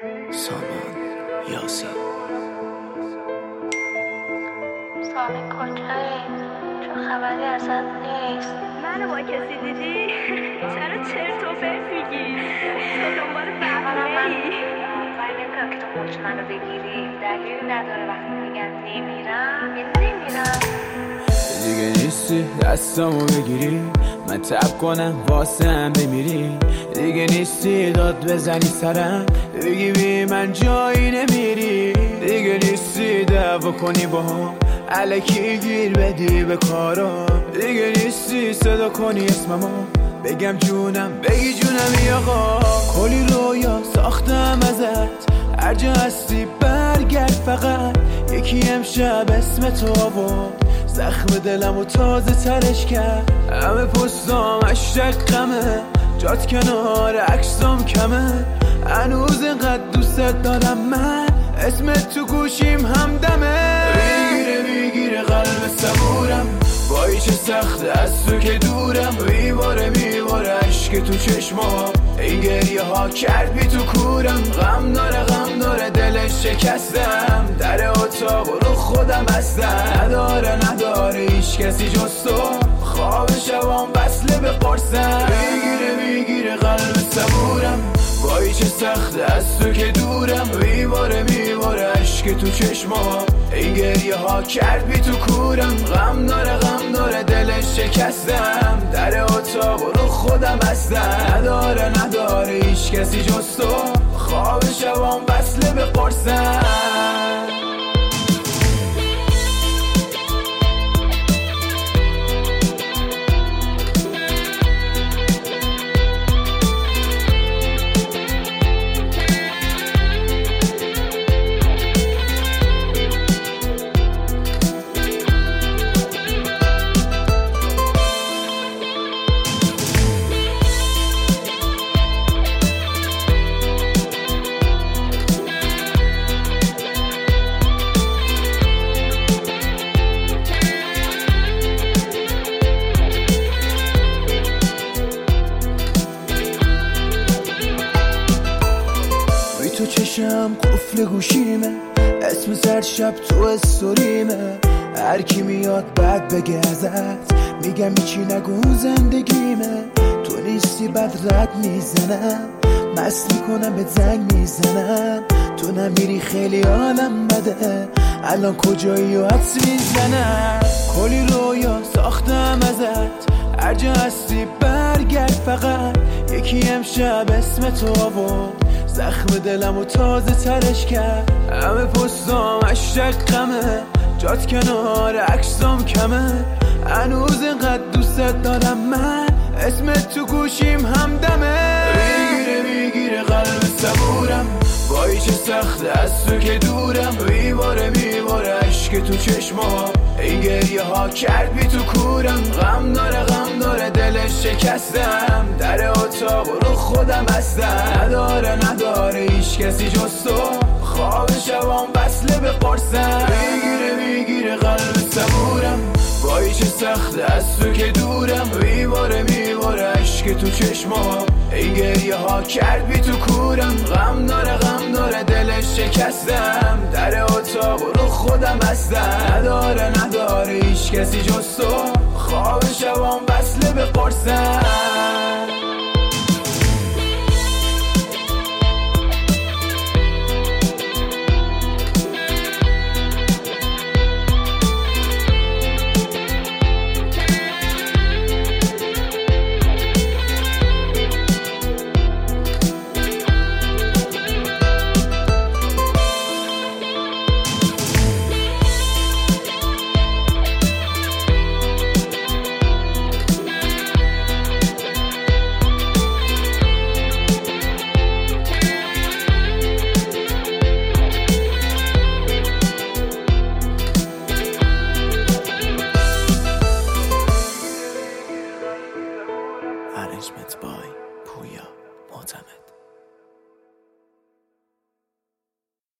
سامان یاسین سامی کجایی؟ چون خبری ازت نیست منو با کسی دیدی؟ چرا چرت و پرت میگی؟ تو دنبال ولی نمی‌دونم که تو خودش منو بگیری دلیلی نداره وقتی میگن نمیرم یعنی نمیرم دیگه نیستی دستامو بگیری. من تب کنم واسه هم بمیری. دیگه نیستی داد بزنی سرم. بگی بی من جایی نمیری. دیگه نیستی دعوا کنی با هم. علکی گیر بدی به کارم دیگه نیستی صدا کنی اسممو. بگم جونم بگی جونم ای آقا. کلی رویا ساختم ازت. هر جا هستی برگرد فقط. یکی امشب اسم تو آورد. زخم دلم و تازه ترش کرد. همه پستام اشتقمه جات کنار عکسام کمه. هنوز اینقدر دوست دارم من. اسمت تو گوشیم همدمه می‌گیره می‌گیره قلب صبورم. وای چه سخته از تو که دورم. میباره میباره عشق تو چشما این گریه ها کرد بی تو کورم. غم داره غم داره دلش شکستم. در اتاق رو خودم هستم نداره نداره هیچ کسی جز تو. خواب شبام وصله به قرصم. می‌گیره می‌گیره قلب صبورم. وای چه سخته از تو که دورم. میباره میباره عشق تو چشما این گریه ها کرد بی تو کورم. غم داره غم داره دلش شکستم. کسی جز تو خواب شبام وصله به قرصم چشم قفل گوشیمه. اسم سر شب تو استوریمه. هر کی میاد بعد بگه ازت. میگم هیچی نگو زندگیمه. تو نیستی بعد رد می‌زنم. مست می‌کنم به زنگ می‌زنم. تو نمیری خیلی حالم بده. الان کجایی و حدس می‌زنم؟ کلی رویا ساختم ازت. هر جا هستی برگرد فقط. یکی امشب اسم تو آورد. زخم دلم و تازه ترش کرد. همه پستام اشتقمه جات کنار عکسام کمه. هنوز اینقدر دوست دارم من. اسمت تو گوشیم همدمه می‌گیره می‌گیره قلب صبورم. وای چه سخته از تو که دورم. میباره میباره عشق تو چشما این گریه ها کرد بی تو کورم. غم داره غم داره دلش شکستم. در اتاق رو خودم هستم نداره نداره هیچ کسی جز تو. خواب شبام وصله به قرصم. می‌گیره می‌گیره قلب صبورم. وای چه سخته از تو که دورم. میباره میباره عشق تو چشما این گریه ها کرد بی تو کورم. غم داره غم داره دلش شکستم. در اتاق رو خودم هستم نداره نداره هیچ کسی جز تو. خواب شبام وصله به